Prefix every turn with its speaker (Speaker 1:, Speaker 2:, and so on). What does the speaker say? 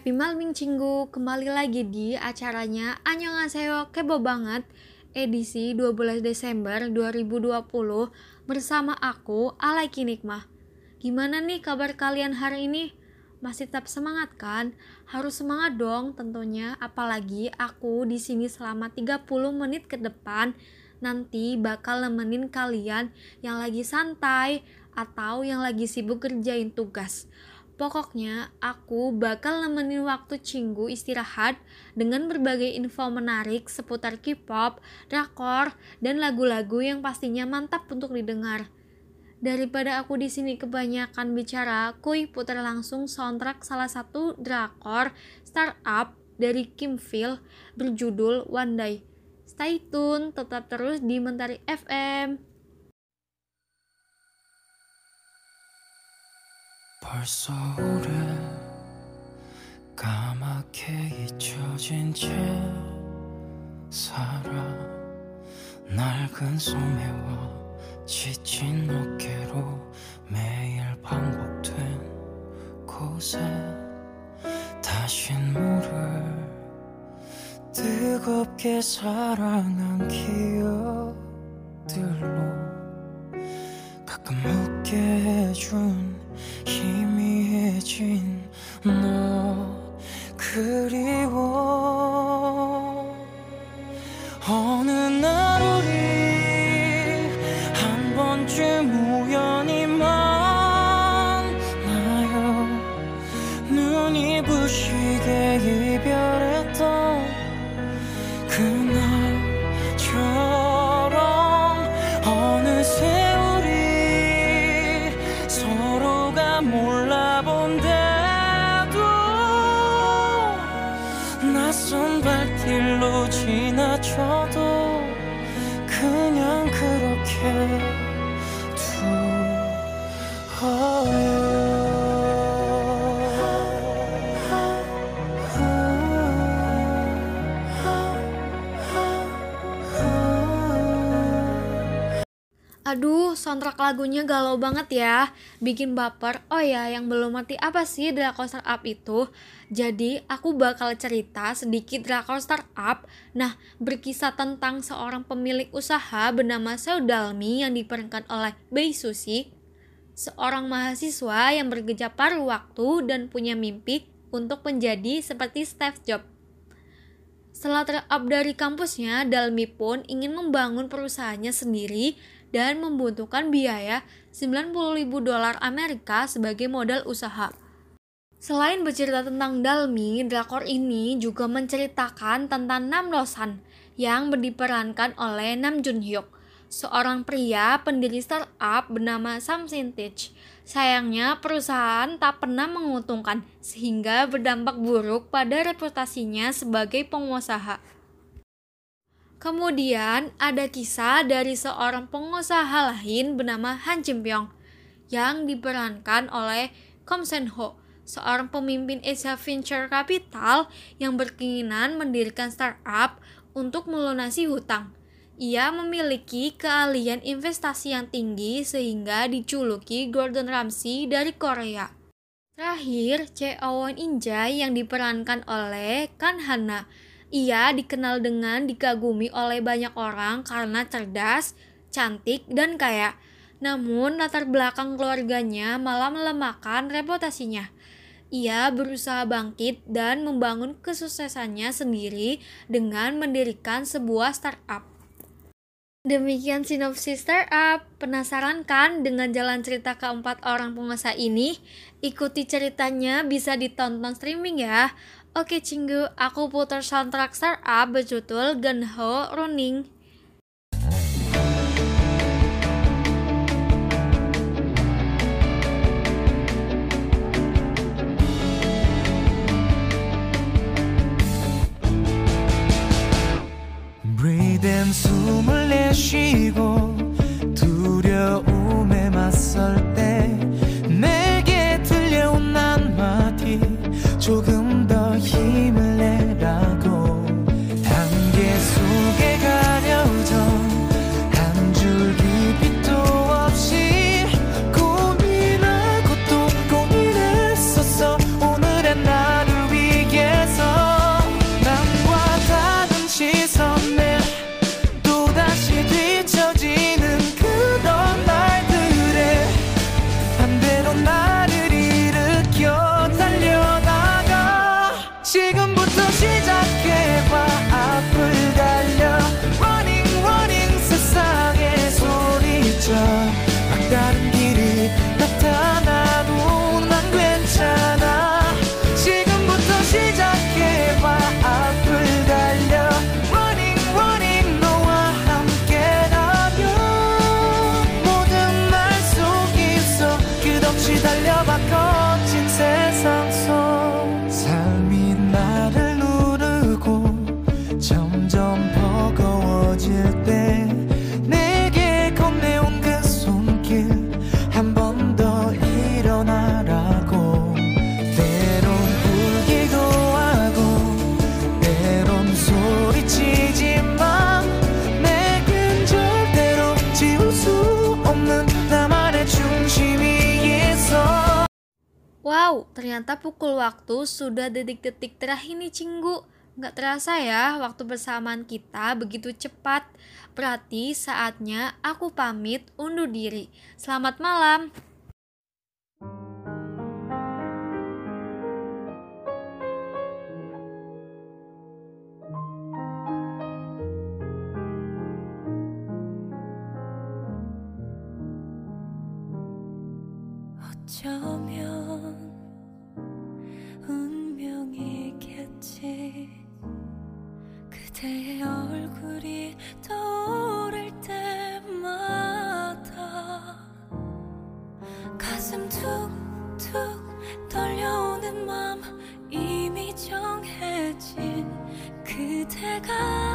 Speaker 1: Happy Malming Cinggu, kembali lagi di acaranya Annyeonghaseyo Kebo Banget edisi 12 Desember 2020 bersama aku Alaiki Nikmah. Gimana nih kabar kalian hari ini? Masih tetap semangat kan? Harus semangat dong tentunya, apalagi aku di sini selama 30 menit ke depan nanti bakal nemenin kalian yang lagi santai atau yang lagi sibuk kerjain tugas. Pokoknya, aku bakal nemenin waktu Cinggu istirahat dengan berbagai info menarik seputar K-pop, drakor, dan lagu-lagu yang pastinya mantap untuk didengar. Daripada aku di sini kebanyakan bicara, kuy putar langsung soundtrack salah satu drakor startup dari Kim Phil berjudul One Day. Stay tune, tetap terus di Mentari FM.
Speaker 2: 벌써 오래 까맣게 잊혀진 채 살아 낡은 소매와 지친 어깨로 매일 반복된 곳에 다신 물을 뜨겁게 사랑한 기억들로 가끔 묻게 해준 희미해진 너 그리워. 어느 날 낯선 발길로 지나쳐도 그냥 그렇게 두어요
Speaker 1: Aduh, soundtrack lagunya galau banget ya, bikin baper. Oh ya, yang belum ngerti apa sih drakor startup itu? Jadi, aku bakal cerita sedikit drakor startup. Nah, berkisah tentang seorang pemilik usaha bernama Seudalmi yang diperankan oleh Bae Susi, seorang mahasiswa yang bergejala paruh waktu dan punya mimpi untuk menjadi seperti Steve Jobs. Setelah ter-up dari kampusnya, Dalmi pun ingin membangun perusahaannya sendiri dan membutuhkan biaya 90.000 dolar Amerika sebagai modal usaha. Selain bercerita tentang Dalmi, drakor ini juga menceritakan tentang Nam Rosan yang diperankan oleh Nam Jun Hyuk, seorang pria pendiri startup bernama Sam Sintich. Sayangnya perusahaan tak pernah menguntungkan sehingga berdampak buruk pada reputasinya sebagai pengusaha. Kemudian ada kisah dari seorang pengusaha lain bernama Han Jin yang diperankan oleh Kom Sen Ho, seorang pemimpin Asia Venture Capital yang berkeinginan mendirikan startup untuk melunasi hutang. Ia memiliki keahlian investasi yang tinggi sehingga dijuluki Gordon Ramsay dari Korea. Terakhir, Cheowon Injai yang diperankan oleh Kan Hana. Ia dikenal dengan dikagumi oleh banyak orang karena cerdas, cantik, dan kaya. Namun, latar belakang keluarganya malah melemahkan reputasinya. Ia berusaha bangkit dan membangun kesuksesannya sendiri dengan mendirikan sebuah startup. Demikian sinopsis startup. Penasaran kan dengan jalan cerita keempat orang pengusaha ini? Ikuti ceritanya bisa ditonton streaming ya. Oke Cinggu, aku putar soundtrack startup berjudul Genho Running.
Speaker 2: Breathe in 숨을 내쉬고 두려움에 맞설 때 내게 들려온 한마디 조금 지금
Speaker 1: Wow, ternyata pukul waktu sudah detik-detik terakhir nih Cinggu. Nggak terasa ya, waktu bersamaan kita begitu cepat. Berarti saatnya aku pamit undur diri. Selamat malam.
Speaker 3: 그대의 얼굴이 떠오를 때마다 가슴 툭툭 떨려오는 맘 이미 정해진 그대가